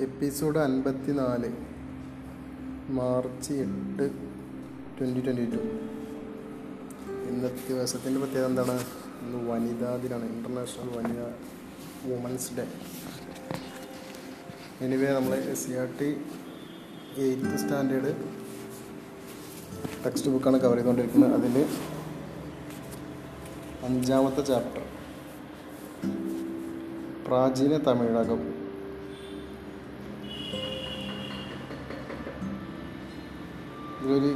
Episode അൻപത്തി നാല് March എട്ട് ട്വന്റി ട്വന്റി ടു. ഇന്നത്തെ ദിവസത്തിന്റെ പ്രത്യേകത എന്താണ്? ഇന്ന് വനിതാ ദിനമാണ് ഇന്റർനാഷണൽ വനിതാ വുമൻസ് ഡേ എനിവേ നമ്മൾ S C R T eighth standard text ബുക്കാണ് കവർ ചെയ്തുകൊണ്ടിരിക്കുന്നത്. അതിൽ അഞ്ചാമത്തെ ചാപ്റ്റർ പ്രാചീന തമിഴകം. ഇതിലൊരു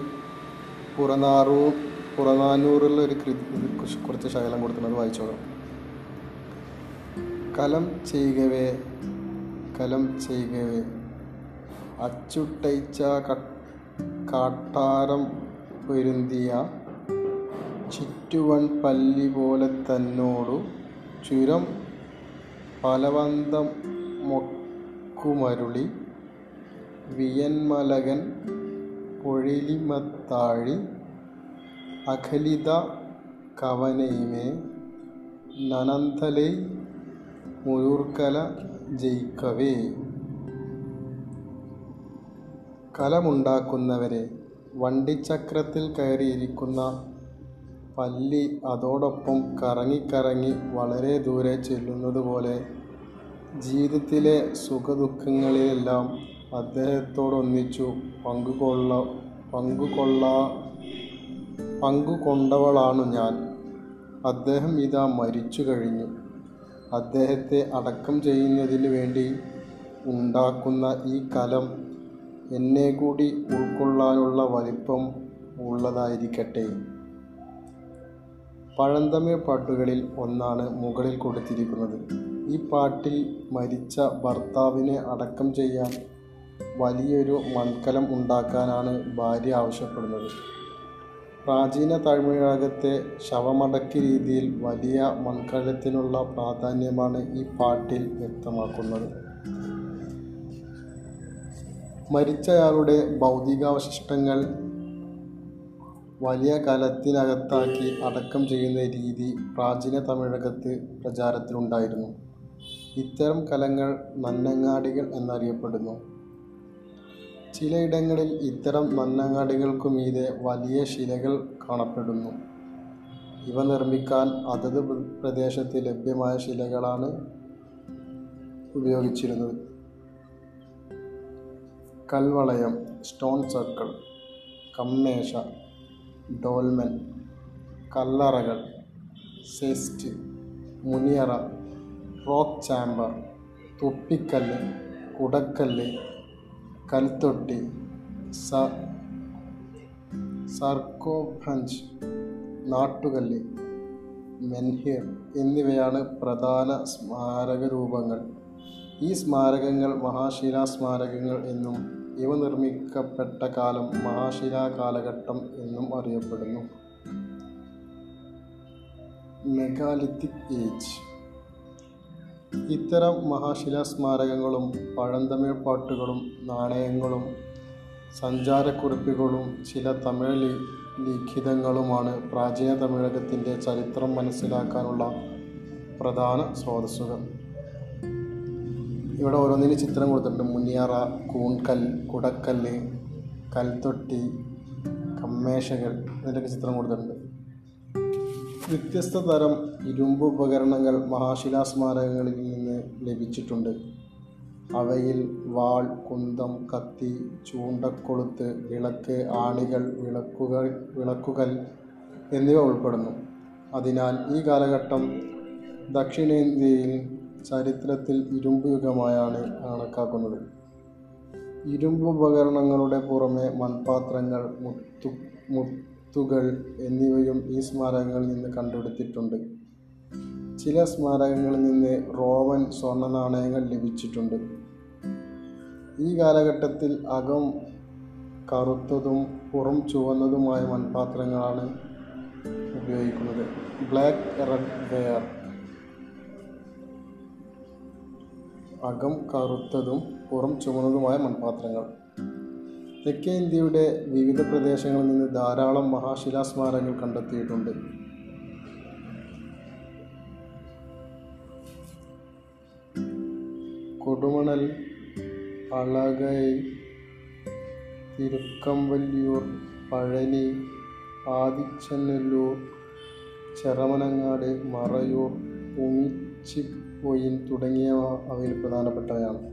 പുറനാറൂ പുറനാനൂറുള്ള ഒരു കൃതി കുറച്ച് കുറച്ച് ശകലം കൊടുക്കുന്നത് വായിച്ചോളാം. കലം ചെയ്യവേ കലം ചെയ്യവേ അച്ചുട്ടയിച്ച കാട്ടാരം പൊരുന്തിയ ചുറ്റുവൺ പല്ലി പോലെ തന്നോടു ചുരം ഫലവന്തം മൊക്കുമരുളി വിയന്മലകൻ പൊഴിലിമത്താഴി അഖലിത കവനൈമേ നനന്തലൈ മുയൂർക്കല ജയിക്കവേ. കലമുണ്ടാക്കുന്നവരെ വണ്ടിച്ചക്രത്തിൽ കയറിയിരിക്കുന്ന പല്ലി അതോടൊപ്പം കറങ്ങിക്കറങ്ങി വളരെ ദൂരെ ചെല്ലുന്നത് പോലെ ജീവിതത്തിലെ സുഖദുഃഖങ്ങളിലെല്ലാം അദ്ദേഹത്തോടൊന്നിച്ചു പങ്കുകൊള്ള പങ്കുകൊള്ള പങ്കുകൊണ്ടവളാണു ഞാൻ. അദ്ദേഹം ഇതാ മരിച്ചു കഴിഞ്ഞു. അദ്ദേഹത്തെ അടക്കം ചെയ്യുന്നതിന് വേണ്ടി ഉണ്ടാക്കുന്ന ഈ കലം എന്നെ കൂടി ഉൾക്കൊള്ളാനുള്ള വലിപ്പം ഉള്ളതായിരിക്കട്ടെ. പഴന്തമിഴ് പാട്ടുകളിൽ ഒന്നാണ് മുകളിൽ കൊടുത്തിരിക്കുന്നത്. ഈ പാട്ടിൽ മരിച്ച ഭർത്താവിനെ അടക്കം ചെയ്യാൻ വലിയൊരു മൺകലം ഉണ്ടാക്കാനാണ് ഭാര്യ ആവശ്യപ്പെടുന്നത്. പ്രാചീന തമിഴകത്തെ ശവമടക്കി രീതിയിൽ വലിയ മൺകലത്തിനുള്ള പ്രാധാന്യമാണ് ഈ പാട്ടിൽ വ്യക്തമാക്കുന്നത്. മരിച്ചയാളുടെ ഭൗതികാവശിഷ്ടങ്ങൾ വലിയ കലത്തിനകത്താക്കി അടക്കം ചെയ്യുന്ന രീതി പ്രാചീന തമിഴകത്ത് പ്രചാരത്തിലുണ്ടായിരുന്നു. ഇത്തരം കലങ്ങൾ നന്നങ്ങാടികൾ എന്നറിയപ്പെടുന്നു. ചിലയിടങ്ങളിൽ ഇത്തരം മണ്ണങ്ങാടികൾക്കു മീതെ വലിയ ശിലകൾ കാണപ്പെടുന്നു. ഇവ നിർമ്മിക്കാൻ അതത് പ്ര- പ്രദേശത്ത് ലഭ്യമായ ശിലകളാണ് ഉപയോഗിച്ചിരുന്നത്. കൽവളയം സ്റ്റോൺ സർക്കിൾ കമ്മേശ ഡോൽമൻ കല്ലറകൾ സെസ്റ്റ് മുനിയറ റോക്ക് ചാമ്പർ തുപ്പിക്കല്ല് കുടക്കല്ല് കൽത്തൊട്ടി സ സർക്കോഭഞ്ച് നാട്ടുകല്ല് മെൻഹിർ എന്നിവയാണ് പ്രധാന സ്മാരക രൂപങ്ങൾ. ഈ സ്മാരകങ്ങൾ മഹാശിലാ സ്മാരകങ്ങൾ എന്നും ഇവ നിർമ്മിക്കപ്പെട്ട കാലം മഹാശിലാ കാലഘട്ടം എന്നും അറിയപ്പെടുന്നു. മെഗാലിത്തിക് ഏജ് ഇത്തരം മഹാശിലാ സ്മാരകങ്ങളും പഴന്തമിഴ് പാട്ടുകളും നാണയങ്ങളും സഞ്ചാരക്കുറിപ്പുകളും ചില തമിഴ് ലിഖിതങ്ങളുമാണ് പ്രാചീന തമിഴകത്തിന്റെ ചരിത്രം മനസ്സിലാക്കാനുള്ള പ്രധാന സ്രോതസ്സുകൾ. ഇവിടെ ഓരോന്നിനും ചിത്രം കൊടുത്തിട്ടുണ്ട്. മുനിയറ കൂൺകൽ കുടക്കല്ല് കൽത്തൊട്ടി കമ്മേശകൾ ഇതിന്റെയൊക്കെ ചിത്രം കൊടുത്തിട്ടുണ്ട്. വ്യത്യസ്ത തരം ഇരുമ്പ് ഉപകരണങ്ങൾ മഹാശിലാ സ്മാരകങ്ങളിൽ നിന്ന് ലഭിച്ചിട്ടുണ്ട്. അവയിൽ വാൾ കുന്തം കത്തി ചൂണ്ടക്കൊളുത്ത് വിളക്ക് ആണികൾ വിളക്കുകൾ വിളക്കുകൾ എന്നിവ ഉൾപ്പെടുന്നു. അതിനാൽ ഈ കാലഘട്ടം ദക്ഷിണേന്ത്യയിൽ ചരിത്രത്തിൽ ഇരുമ്പ് യുഗമായാണ് കണക്കാക്കുന്നത്. ഇരുമ്പ് ഉപകരണങ്ങളുടെ പുറമെ മൺപാത്രങ്ങൾ മുത്തു മുത്തുകൾ എന്നിവയും ഈ സ്മാരകങ്ങളിൽ നിന്ന് കണ്ടെടുത്തിട്ടുണ്ട്. ചില സ്മാരകങ്ങളിൽ നിന്ന് റോമൻ സ്വർണ നാണയങ്ങൾ ലഭിച്ചിട്ടുണ്ട്. ഈ കാലഘട്ടത്തിൽ അകം കറുത്തതും പുറം ചുവന്നതുമായ മൺപാത്രങ്ങളാണ് ഉപയോഗിക്കുന്നത്. Black red ware. അകം കറുത്തതും പുറം ചുവന്നതുമായ മൺപാത്രങ്ങൾ. തെക്കേ ഇന്ത്യയുടെ വിവിധ പ്രദേശങ്ങളിൽ നിന്ന് ധാരാളം മഹാശിലാ സ്മാരകങ്ങൾ കണ്ടെത്തിയിട്ടുണ്ട്. കൊടുമണൽ അളകൈ തിരുക്കമ്പല്ലിയൂർ പഴനി ആദിച്ചനല്ലൂർ ചെറമനങ്ങാട് മറയൂർ ഉമിച്ചിപ്പൊയിൽ തുടങ്ങിയവ അവയിൽ പ്രധാനപ്പെട്ടവയാണ്.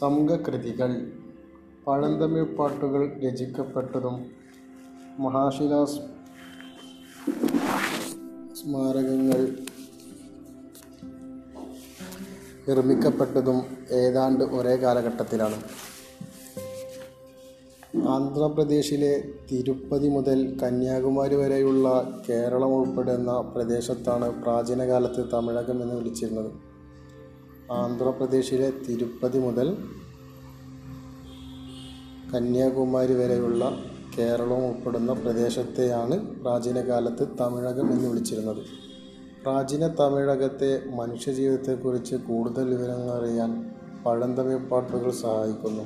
സംഘകൃതികൾ. പഴന്തമിഴ് പാട്ടുകൾ രചിക്കപ്പെട്ടതും മഹാശിലാസ് സ്മാരകങ്ങൾ നിർമ്മിക്കപ്പെട്ടതും ഏതാണ്ട് ഒരേ കാലഘട്ടത്തിലാണ്. ആന്ധ്രാപ്രദേശിലെ തിരുപ്പതി മുതൽ കന്യാകുമാരി വരെയുള്ള കേരളം ഉൾപ്പെടുന്ന പ്രദേശത്താണ് പ്രാചീനകാലത്ത് തമിഴകം എന്ന് വിളിച്ചിരുന്നത്. ആന്ധ്രാപ്രദേശിലെ തിരുപ്പതി മുതൽ കന്യാകുമാരി വരെയുള്ള കേരളം ഉൾപ്പെടുന്ന പ്രദേശത്തെയാണ് പ്രാചീനകാലത്ത് തമിഴകം എന്ന് വിളിച്ചിരുന്നത്. പ്രാചീന തമിഴകത്തെ മനുഷ്യജീവിതത്തെക്കുറിച്ച് കൂടുതൽ വിവരങ്ങൾ അറിയാൻ പഴന്തമിഴ് പാട്ടുകൾ സഹായിക്കുന്നു.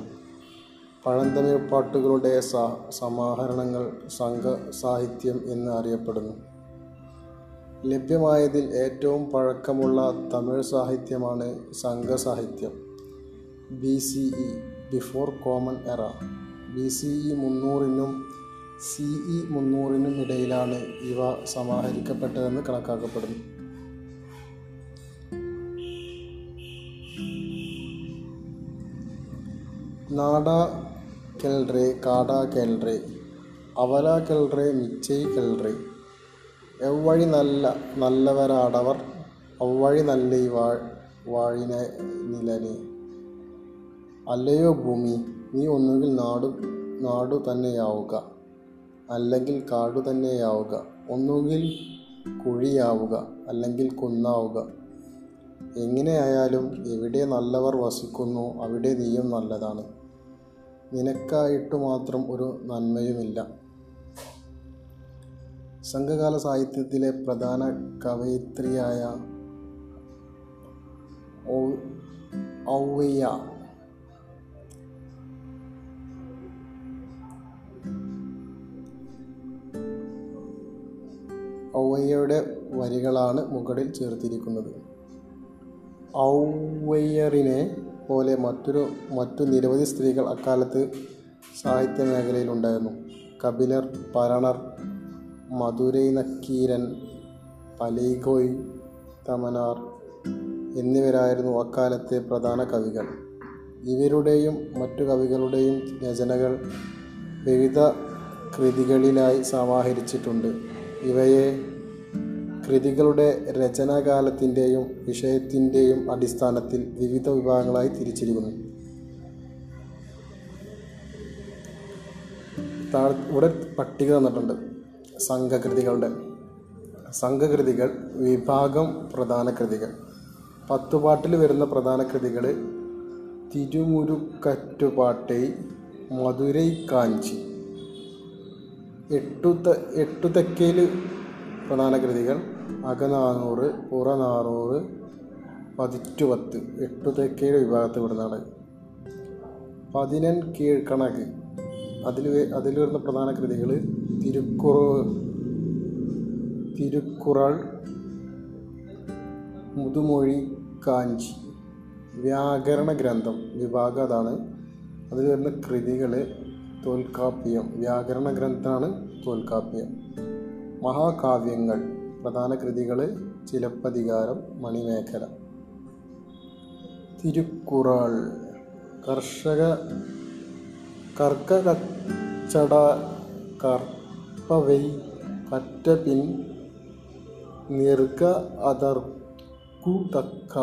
പഴന്തമിഴ് പാട്ടുകളുടെ സമാഹരണങ്ങൾ സംഘ സാഹിത്യം എന്ന് അറിയപ്പെടുന്നു. ലഭ്യമായതിൽ ഏറ്റവും പഴക്കമുള്ള തമിഴ് സാഹിത്യമാണ് സംഘസാഹിത്യം. B C E before common era B C E മുന്നൂറിനും C E മുന്നൂറിനും ഇടയിലാണ് ഇവ സമാഹരിക്കപ്പെട്ടതെന്ന് കണക്കാക്കപ്പെടുന്നു. നാട കെൽറെ കാടാ കെൽറെ അവല കെൽറെ മിച്ചൈ കെൽറെ എവ്വഴി നല്ല നല്ലവരാടവർ അവ്വഴി നല്ല ഈ വാ വാഴിന നിലനെ. അല്ലയോ ഭൂമി നീ ഒന്നുകിൽ നാടു നാടു തന്നെയാവുക. അല്ലെങ്കിൽ കാടു തന്നെയാവുക. ഒന്നുകിൽ കുഴിയാവുക. അല്ലെങ്കിൽ കുന്നാവുക. എങ്ങനെയായാലും എവിടെ നല്ലവർ വസിക്കുന്നു അവിടെ നീയും നല്ലതാണ്. നിനക്കായിട്ട് മാത്രം ഒരു നന്മയുമില്ല. സംഘകാല സാഹിത്യത്തിലെ പ്രധാന കവയിത്രിയായ ഔവയ്യ ഔവയ്യയുടെ വരികളാണ് മുകളിൽ ചേർത്തിരിക്കുന്നത്. ഔവയ്യറിനെ പോലെ മറ്റൊരു മറ്റു നിരവധി സ്ത്രീകൾ അക്കാലത്ത് സാഹിത്യ മേഖലയിലുണ്ടായിരുന്നു കപിലർ പരണർ മധുരൈ നക്കീരൻ പലൈഗോയ് തമനാർ എന്നിവരായിരുന്നു അക്കാലത്തെ പ്രധാന കവികൾ. ഇവരുടെയും മറ്റു കവികളുടെയും രചനകൾ വിവിധ കൃതികളിലായി സമാഹരിച്ചിട്ടുണ്ട്. ഇവയെ കൃതികളുടെ രചനാകാലത്തിന്റെയും വിഷയത്തിന്റെയും അടിസ്ഥാനത്തിൽ വിവിധ വിഭാഗങ്ങളായി തിരിച്ചിരിക്കുന്നു. താഴെ ഇവിടെ പട്ടിക തന്നിട്ടുണ്ട്. സംഘകൃതികളുടെ സംഘകൃതികൾ വിഭാഗം പ്രധാന കൃതികൾ. പത്തുപാട്ടിൽ വരുന്ന പ്രധാന കൃതികൾ തിരുമുരുക്കറ്റുപാട്ടൈ മധുരൈ കാഞ്ചി. എട്ടു എട്ടു തെക്കയിൽ പ്രധാന കൃതികൾ അകനാനൂറ് പുറനാനൂറ് പതിറ്റുപത്ത്. എട്ടു തെക്കയിൽ വിഭാഗത്തിൽ വിടുന്നതാണ് പതിനൻ കീഴ്ക്കണക്ക് അതിൽ അതിൽ വരുന്ന പ്രധാന കൃതികൾ തിരുക്കുറ തിരുക്കുറൾ മുതുമൊഴി കാഞ്ചി. വ്യാകരണ ഗ്രന്ഥം വിഭാഗം അതാണ്. അതിൽ വരുന്ന കൃതികൾ തോൽക്കാപ്യം വ്യാകരണ ഗ്രന്ഥമാണ് തോൽക്കാപ്യം മഹാകാവ്യങ്ങൾ പ്രധാന കൃതികൾ ചിലപ്പതികാരം മണിമേഖല. തിരുക്കുറൾ. കർഷക കർക്ക കർപ്പവൈ കറ്റപിൻ നിർഗ അതർക്കുതക്ക.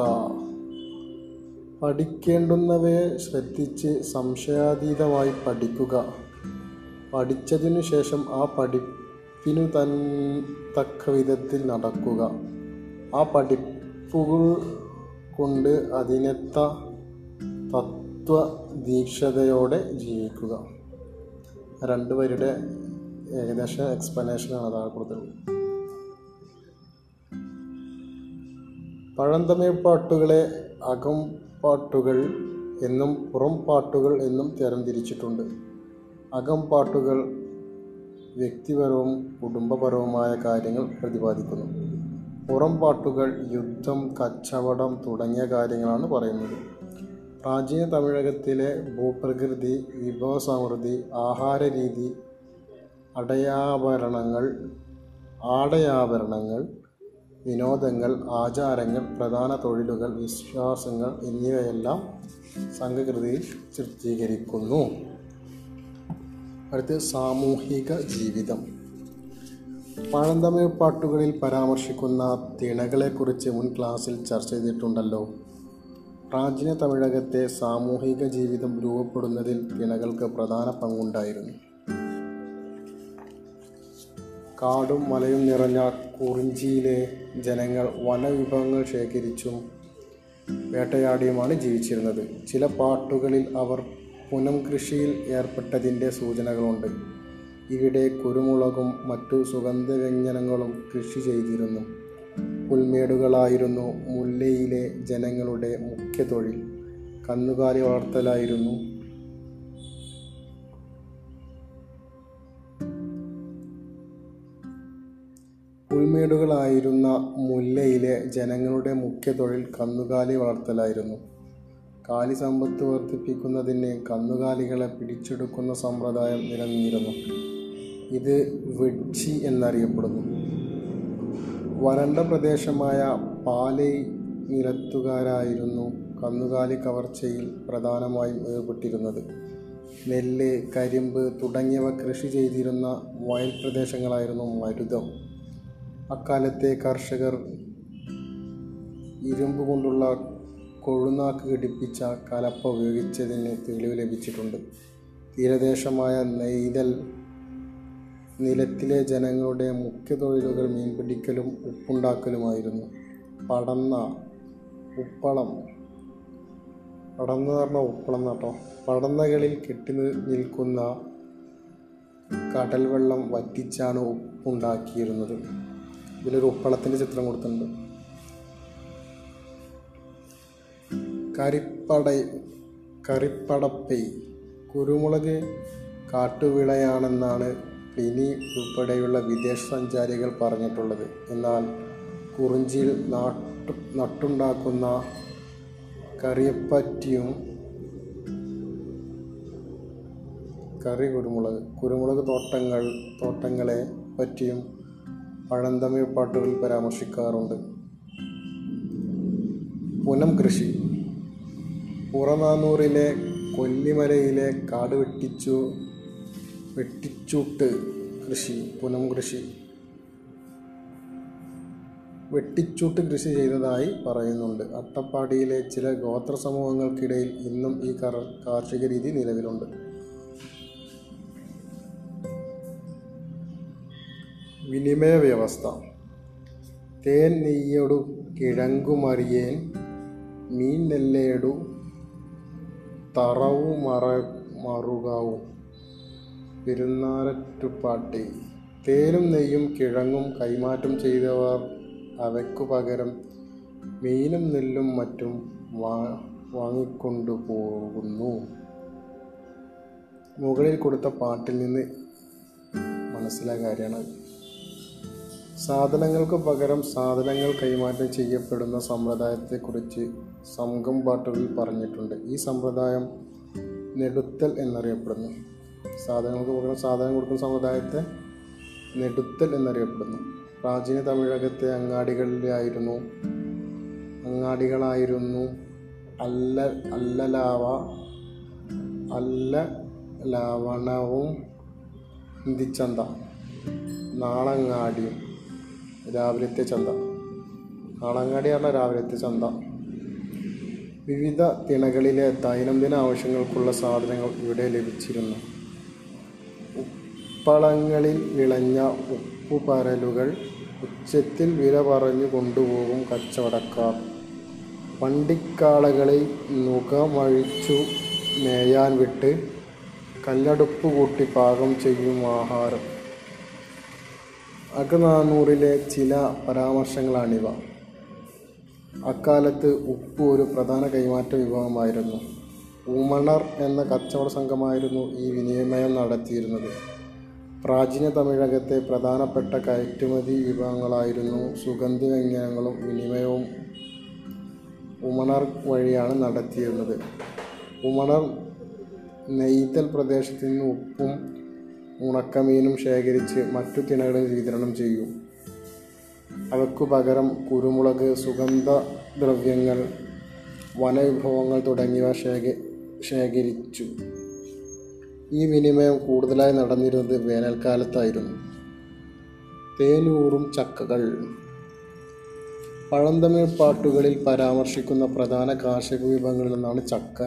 പഠിക്കേണ്ടുന്നവയെ ശ്രദ്ധിച്ച് സംശയാതീതമായി പഠിക്കുക. പഠിച്ചതിനു ശേഷം ആ പഠിപ്പിനു തൻ തക്ക വിധത്തിൽ നടക്കുക. ആ പഠിപ്പുകൾ കൊണ്ട് അതിനെത്ത തത്വദീക്ഷതയോടെ ജീവിക്കുക. രണ്ട് പേരുടെ ഏകദേശം എക്സ്പ്ലനേഷനാണ് താഴെ കൊടുത്തിട്ടുള്ളത് പഴന്തമിഴ് പാട്ടുകളെ അകം പാട്ടുകൾ എന്നും പുറം പാട്ടുകൾ എന്നും തരംതിരിച്ചിട്ടുണ്ട്. അകം പാട്ടുകൾ വ്യക്തിപരവും കുടുംബപരവുമായ കാര്യങ്ങൾ പ്രതിപാദിക്കുന്നു. പുറം പാട്ടുകൾ യുദ്ധം കച്ചവടം തുടങ്ങിയ കാര്യങ്ങളാണ് പറയുന്നത്. പ്രാചീന തമിഴകത്തിലെ ഭൂപ്രകൃതി വിഭവസമൃദ്ധി ആഹാരരീതി അടയാഭരണങ്ങൾ ആടയാഭരണങ്ങൾ വിനോദങ്ങൾ ആചാരങ്ങൾ പ്രധാന തൊഴിലുകൾ വിശ്വാസങ്ങൾ എന്നിവയെല്ലാം സംഘകൃതിയിൽ ചിത്രീകരിക്കുന്നു. അടുത്ത് സാമൂഹിക ജീവിതം. പഴന്തമിഴ് പാട്ടുകളിൽ പരാമർശിക്കുന്ന തിണകളെക്കുറിച്ച് മുൻ ക്ലാസ്സിൽ ചർച്ച ചെയ്തിട്ടുണ്ടല്ലോ. പ്രാചീന തമിഴകത്തെ സാമൂഹിക ജീവിതം രൂപപ്പെടുന്നതിൽ തിണകൾക്ക് പ്രധാന പങ്കുണ്ടായിരുന്നു. കാടും മലയും നിറഞ്ഞ കുറിഞ്ചിയിലെ ജനങ്ങൾ വനവിഭവങ്ങൾ ശേഖരിച്ചും വേട്ടയാടിയുമാണ് ജീവിച്ചിരുന്നത്. ചില പാട്ടുകളിൽ അവർ പുനം കൃഷിയിൽ ഏർപ്പെട്ടതിന്റെ സൂചനകളുണ്ട്. ഇവിടെ കുരുമുളകും മറ്റു സുഗന്ധവ്യഞ്ജനങ്ങളും കൃഷി ചെയ്തിരുന്നു. പുൽമേടുകളായിരുന്നു മുല്ലയിലെ ജനങ്ങളുടെ മുഖ്യ തൊഴിൽ. കന്നുകാലി വളർത്തലായിരുന്നു. പുൽമേടുകളായിരുന്ന മുല്ലയിലെ ജനങ്ങളുടെ മുഖ്യ തൊഴിൽ കന്നുകാലി വളർത്തലായിരുന്നു. കാലി സമ്പത്ത് വർദ്ധിപ്പിക്കുന്നതിന് കന്നുകാലികളെ പിടിച്ചെടുക്കുന്ന സമ്പ്രദായം നിലനിന്നിരുന്നു. ഇത് വെഡ്ജി എന്നറിയപ്പെടുന്നു. വരണ്ട പ്രദേശമായ പാലൈ നിരത്തുകാരായിരുന്നു കന്നുകാലി കവർച്ചയിൽ പ്രധാനമായും ഏർപ്പെട്ടിരുന്നത്. നെല്ല് കരിമ്പ് തുടങ്ങിയവ കൃഷി ചെയ്തിരുന്ന വയൽ പ്രദേശങ്ങളായിരുന്നു മരുതം. അക്കാലത്തെ കർഷകർ ഇരുമ്പ് കൊണ്ടുള്ള കൊഴുനാക്ക് ഘടിപ്പിച്ച കലപ്പ ഉപയോഗിച്ചതിന് തെളിവ് ലഭിച്ചിട്ടുണ്ട്. തീരദേശമായ നെയ്തൽ നിലത്തിലെ ജനങ്ങളുടെ മുഖ്യ തൊഴിലുകൾ മീൻപിടിക്കലും ഉപ്പുണ്ടാക്കലുമായിരുന്നു. പടന്ന ഉപ്പളം. പടന്ന പറഞ്ഞ ഉപ്പളം കേട്ടോ പടന്നകളിൽ കെട്ടി നിൽക്കുന്ന കടൽ വെള്ളം വറ്റിച്ചാണ് ഉപ്പുണ്ടാക്കിയിരുന്നത്. ഇതിലൊരു ഉപ്പളത്തിന്റെ ചിത്രം കൊടുത്തിട്ടുണ്ട്. കരിപ്പട കറിപ്പടപ്പൈ കുരുമുളക് കാട്ടുവിളയാണെന്നാണ് പ്ലിനി ഉൾപ്പെടെയുള്ള വിദേശ സഞ്ചാരികൾ പറഞ്ഞിട്ടുള്ളത്. എന്നാൽ കുറിഞ്ചിയിൽ നാട്ടു നട്ടുണ്ടാക്കുന്ന കറിയപ്പറ്റിയും കറി കുരുമുളക് കുരുമുളക് തോട്ടങ്ങൾ തോട്ടങ്ങളെ പറ്റിയും പഴന്തമിഴ് പാട്ടുകളിൽ പരാമർശിക്കാറുണ്ട്. പുനം കൃഷി. പുറനാനൂറിലെ കൊല്ലിമലയിലെ കാട് വെട്ടിച്ചു വെട്ടിച്ചൂട്ട് കൃഷി പുനം കൃഷി. വെട്ടിച്ചൂട്ട് കൃഷി ചെയ്തതായി പറയുന്നുണ്ട്. അട്ടപ്പാടിയിലെ ചില ഗോത്ര സമൂഹങ്ങൾക്കിടയിൽ ഇന്നും ഈ കർ കാർഷിക രീതി നിലവിലുണ്ട്. വിനിമയ വ്യവസ്ഥ തേൻ നെയ്യടു കിഴങ്കുമറിയേൻ മീൻ നെല്ലേടു തറവു മറ മറുകാവും. പെരുന്നാരറ്റുപാട്ടി. തേനും നെയ്യും കിഴങ്ങും കൈമാറ്റം ചെയ്തവർ അവയ്ക്കു പകരം മീനും നെല്ലും മറ്റും വാ വാങ്ങിക്കൊണ്ടു പോകുന്നു. മുകളിൽ കൊടുത്ത പാട്ടിൽ നിന്ന് മനസ്സിലായ കാര്യമാണ്. സാധനങ്ങൾക്ക് പകരം സാധനങ്ങൾ കൈമാറ്റം ചെയ്യപ്പെടുന്ന സമ്പ്രദായത്തെക്കുറിച്ച് സംഘം പാട്ടുകളിൽ പറഞ്ഞിട്ടുണ്ട്. ഈ സമ്പ്രദായം നെടുത്തൽ എന്നറിയപ്പെടുന്നു. സാധനങ്ങൾക്ക് പകരം സാധനം കൊടുക്കുന്ന സമുദായത്തെ നെടുത്തൽ എന്നറിയപ്പെടുന്നു. പ്രാചീന തമിഴകത്തെ അങ്ങാടികളിലായിരുന്നു. അങ്ങാടികളായിരുന്നു. അല്ല അല്ലലാവ അല്ല ലവണവും ഹിന്ദിച്ചന്ത നാളങ്ങാടിയും രാവിലത്തെ ചന്ത. നാളങ്ങാടി പറഞ്ഞാൽ രാവിലത്തെ ചന്ത. വിവിധ തിണകളിലെ ദൈനംദിന ആവശ്യങ്ങൾക്കുള്ള സാധനങ്ങൾ ഇവിടെ ലഭിച്ചിരുന്നു. ഉപ്പളങ്ങളിൽ വിളഞ്ഞ ഉപ്പുപരലുകൾ ഉച്ചത്തിൽ വില പറഞ്ഞു കൊണ്ടുപോകും കച്ചവടക്കാർ. വണ്ടിക്കാളകളിൽ നുകമഴിച്ചു മേയാൻ വിട്ട് കല്ലടുപ്പ് കൂട്ടി പാകം ചെയ്യും ആഹാരം. അകനാനൂറിലെ ചില പരാമർശങ്ങളാണിവ. അക്കാലത്ത് ഉപ്പ് ഒരു പ്രധാന കൈമാറ്റ വിഭവമായിരുന്നു. ഊമണർ എന്ന കച്ചവട സംഘമായിരുന്നു ഈ വിനിമയം നടത്തിയിരുന്നത്. പ്രാചീന തമിഴകത്തെ പ്രധാനപ്പെട്ട കയറ്റുമതി വിഭവങ്ങളായിരുന്നു സുഗന്ധവ്യഞ്ജനങ്ങളും വിനിമയവും ഉമണർ വഴിയാണ് നടത്തിയിരുന്നത്. ഉമണർ നെയ്തൽ പ്രദേശത്തു നിന്ന് ഉപ്പും ഉണക്കമീനും ശേഖരിച്ച് മറ്റു തിണകളിൽ വിതരണം ചെയ്യും അവയ്ക്കു പകരം കുരുമുളക് സുഗന്ധദ്രവ്യങ്ങൾ വനവിഭവങ്ങൾ തുടങ്ങിയവ ശേഖ ശേഖരിച്ചു. ഈ വിനിമയം കൂടുതലായി നടന്നിരുന്നത് വേനൽക്കാലത്തായിരുന്നു. തേനൂറും ചക്കകൾ. പഴന്തമിഴ് പാട്ടുകളിൽ പരാമർശിക്കുന്ന പ്രധാന കാർഷിക വിഭവങ്ങളിൽ ഒന്നാണ് ചക്ക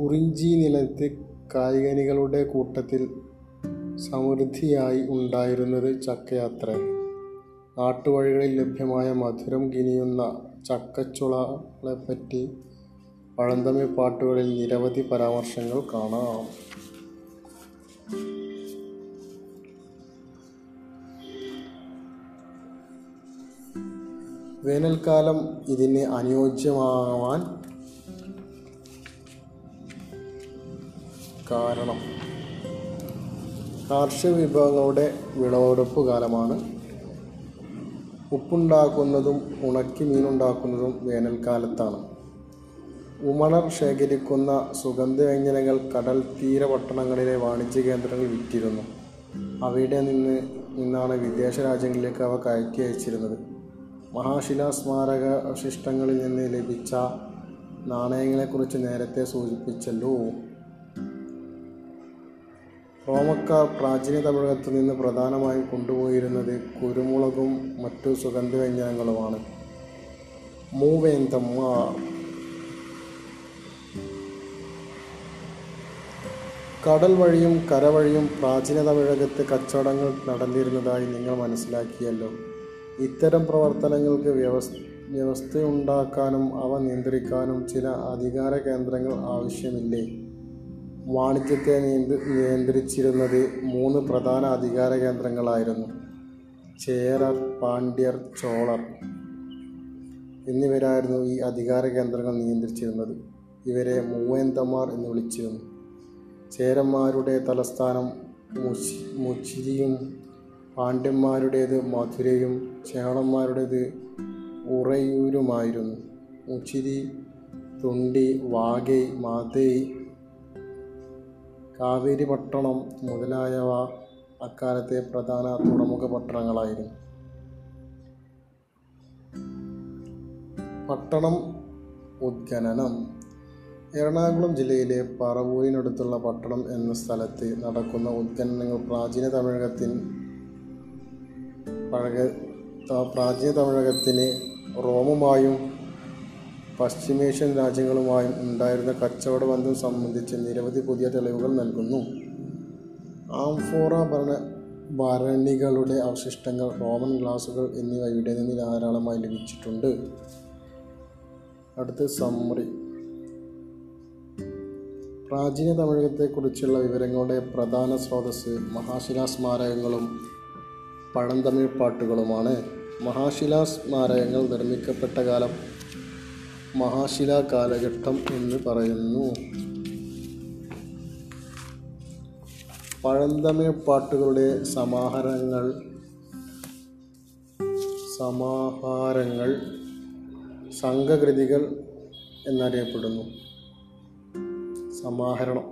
കുറിഞ്ചി നിലത്ത് കായികനികളുടെ കൂട്ടത്തിൽ സമൃദ്ധിയായി ഉണ്ടായിരുന്നത് ചക്കയാത്ര. നാട്ടുവഴികളിൽ ലഭ്യമായ മധുരം കിനിയുന്ന ചക്കച്ചുളകളെപ്പറ്റി പഴന്തമിഴ് പാട്ടുകളിൽ നിരവധി പരാമർശങ്ങൾ കാണാം. വേനൽക്കാലം ഇതിന് അനുയോജ്യമാവാൻ കാരണം കാർഷിക വിഭവങ്ങളുടെ വിളവെടുപ്പ് കാലമാണ്. ഉപ്പുണ്ടാക്കുന്നതും ഉണക്കി മീനുണ്ടാക്കുന്നതും വേനൽക്കാലത്താണ്. ഉമണർ ശേഖരിക്കുന്ന സുഗന്ധവ്യഞ്ജനങ്ങൾ കടൽ തീര പട്ടണങ്ങളിലെ വാണിജ്യ കേന്ദ്രങ്ങൾ വിറ്റിരുന്നു. അവിടെ നിന്ന് നിന്നാണ് വിദേശ രാജ്യങ്ങളിലേക്ക് അവ കയറ്റി അയച്ചിരുന്നത്. മഹാശിലാ സ്മാരക അവശിഷ്ടങ്ങളിൽ നിന്ന് ലഭിച്ച നാണയങ്ങളെക്കുറിച്ച് നേരത്തെ സൂചിപ്പിച്ചല്ലോ. റോമക്കാർ പ്രാചീന തമിഴകത്തു നിന്ന് പ്രധാനമായും കൊണ്ടുപോയിരുന്നത് കുരുമുളകും മറ്റു സുഗന്ധവ്യഞ്ജനങ്ങളുമാണ്. മൂവേന്തന്മാർ കടൽ വഴിയും കരവഴിയും പ്രാചീന തമിഴകത്ത് കച്ചവടങ്ങൾ നടന്നിരുന്നതായി നിങ്ങൾ മനസ്സിലാക്കിയല്ലോ. ഇത്തരം പ്രവർത്തനങ്ങൾക്ക് വ്യവസ് വ്യവസ്ഥയുണ്ടാക്കാനും അവ നിയന്ത്രിക്കാനും ചില അധികാര കേന്ദ്രങ്ങൾ ആവശ്യമില്ലേ? വാണിജ്യത്തെ നിയന്ത്ര നിയന്ത്രിച്ചിരുന്നത് മൂന്ന് പ്രധാന അധികാര കേന്ദ്രങ്ങളായിരുന്നു. ചേരർ പാണ്ഡ്യർ ചോളർ. എന്നിവരായിരുന്നു ഈ അധികാര കേന്ദ്രങ്ങൾ നിയന്ത്രിച്ചിരുന്നത്. ഇവരെ മൂവേന്തമാർ എന്ന് വിളിച്ചിരുന്നു. ചേരന്മാരുടെ തലസ്ഥാനം മുച്ചി മുച്ചിരിയും പാണ്ഡ്യന്മാരുടേത് മധുരയും ചേളന്മാരുടേത് ഉറയൂരുമായിരുന്നു. മുച്ചിരി തുണ്ടി വാഗൈ മാതൈ കാവേരി പട്ടണം മുതലായവ അക്കാലത്തെ പ്രധാന തുറമുഖ പട്ടണങ്ങളായിരുന്നു. പട്ടണം ഉദ്ഖനനം എറണാകുളം ജില്ലയിലെ പറവൂരിനടുത്തുള്ള പട്ടണം എന്ന സ്ഥലത്ത് നടക്കുന്ന ഉത്ഖനനങ്ങൾ പ്രാചീന തമിഴകത്തിൻ പഴക പ്രാചീന തമിഴകത്തിന് റോമുമായും പശ്ചിമേഷ്യൻ രാജ്യങ്ങളുമായും ഉണ്ടായിരുന്ന കച്ചവട ബന്ധം സംബന്ധിച്ച് നിരവധി പുതിയ തെളിവുകൾ നൽകുന്നു. ആംഫോറ ഭരണ ഭരണികളുടെ അവശിഷ്ടങ്ങൾ റോമൻ ഗ്ലാസുകൾ എന്നിവ ഇവിടെ നിന്ന് ധാരാളമായി ലഭിച്ചിട്ടുണ്ട്. അടുത്ത് സമ്മറി. പ്രാചീന തമിഴകത്തെക്കുറിച്ചുള്ള വിവരങ്ങളുടെ പ്രധാന സ്രോതസ്സ് മഹാശിലാ സ്മാരകങ്ങളും പഴന്തമിഴ് പാട്ടുകളുമാണ്. മഹാശിലാ സ്മാരകങ്ങൾ നിർമ്മിക്കപ്പെട്ട കാലം മഹാശിലാ കാലഘട്ടം എന്ന് പറയുന്നു. പഴന്തമിഴ് പാട്ടുകളുടെ സമാഹാരങ്ങൾ സമാഹാരങ്ങൾ സംഘകൃതികൾ എന്നറിയപ്പെടുന്നു. സമാഹരണം.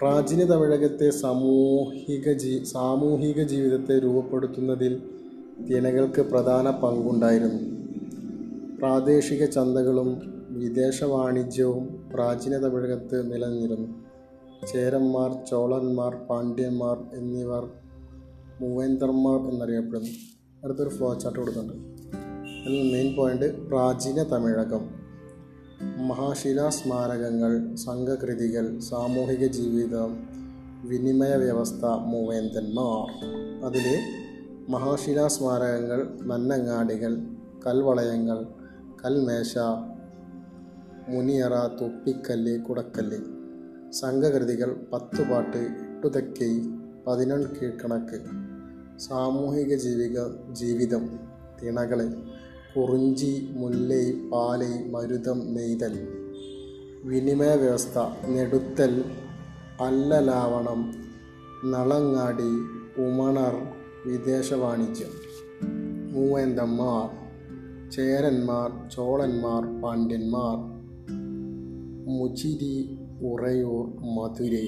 പ്രാചീന തമിഴകത്തെ സാമൂഹിക ജീ സാമൂഹിക ജീവിതത്തെ രൂപപ്പെടുത്തുന്നതിൽ തിനകൾക്ക് പ്രധാന പങ്കുണ്ടായിരുന്നു. പ്രാദേശിക ചന്തകളും വിദേശ വാണിജ്യവും പ്രാചീന തമിഴകത്ത് നിലനിന്നിരുന്നു. ചേരന്മാർ ചോളന്മാർ പാണ്ഡ്യന്മാർ എന്നിവർ മൂവേന്ദ്രന്മാർ എന്നറിയപ്പെടുന്നു. അടുത്തൊരു ഫ്ലോ ചാർട്ട് കൊടുക്കുന്നുണ്ട്. അതിൽ മെയിൻ പോയിന്റ് പ്രാചീന തമിഴകം മഹാശിലാ സ്മാരകങ്ങൾ സംഘകൃതികൾ സാമൂഹിക ജീവിതം വിനിമയ വ്യവസ്ഥ മൂവേന്തന്മാർ അതിൽ മഹാശിലാസ്മാരകങ്ങൾ നന്നങ്ങാടികൾ കൽവളയങ്ങൾ കൽമേശ മുനിയറ തൊപ്പിക്കല്ല് കുടക്കല്ല്. സംഘകൃതികൾ പത്തുപാട്ട് എട്ടുതക്കൈ പതിനെൺ കീഴ്ക്കണക്ക് സാമൂഹിക ജീവിക ജീവിതം തിണകൾ കുറിഞ്ചി മുല്ലൈ പാലൈ മരുതം നെയ്തൽ. വിനിമയ വ്യവസ്ഥ നെടുത്തൽ അല്ലലാവണം നളങ്ങാടി ഉമണർ വിദേശ വാണിജ്യം മൂവേന്തന്മാർ ചേരന്മാർ ചോളന്മാർ പാണ്ഡ്യന്മാർ. മുചിരി ഉറയൂർ മധുരൈ.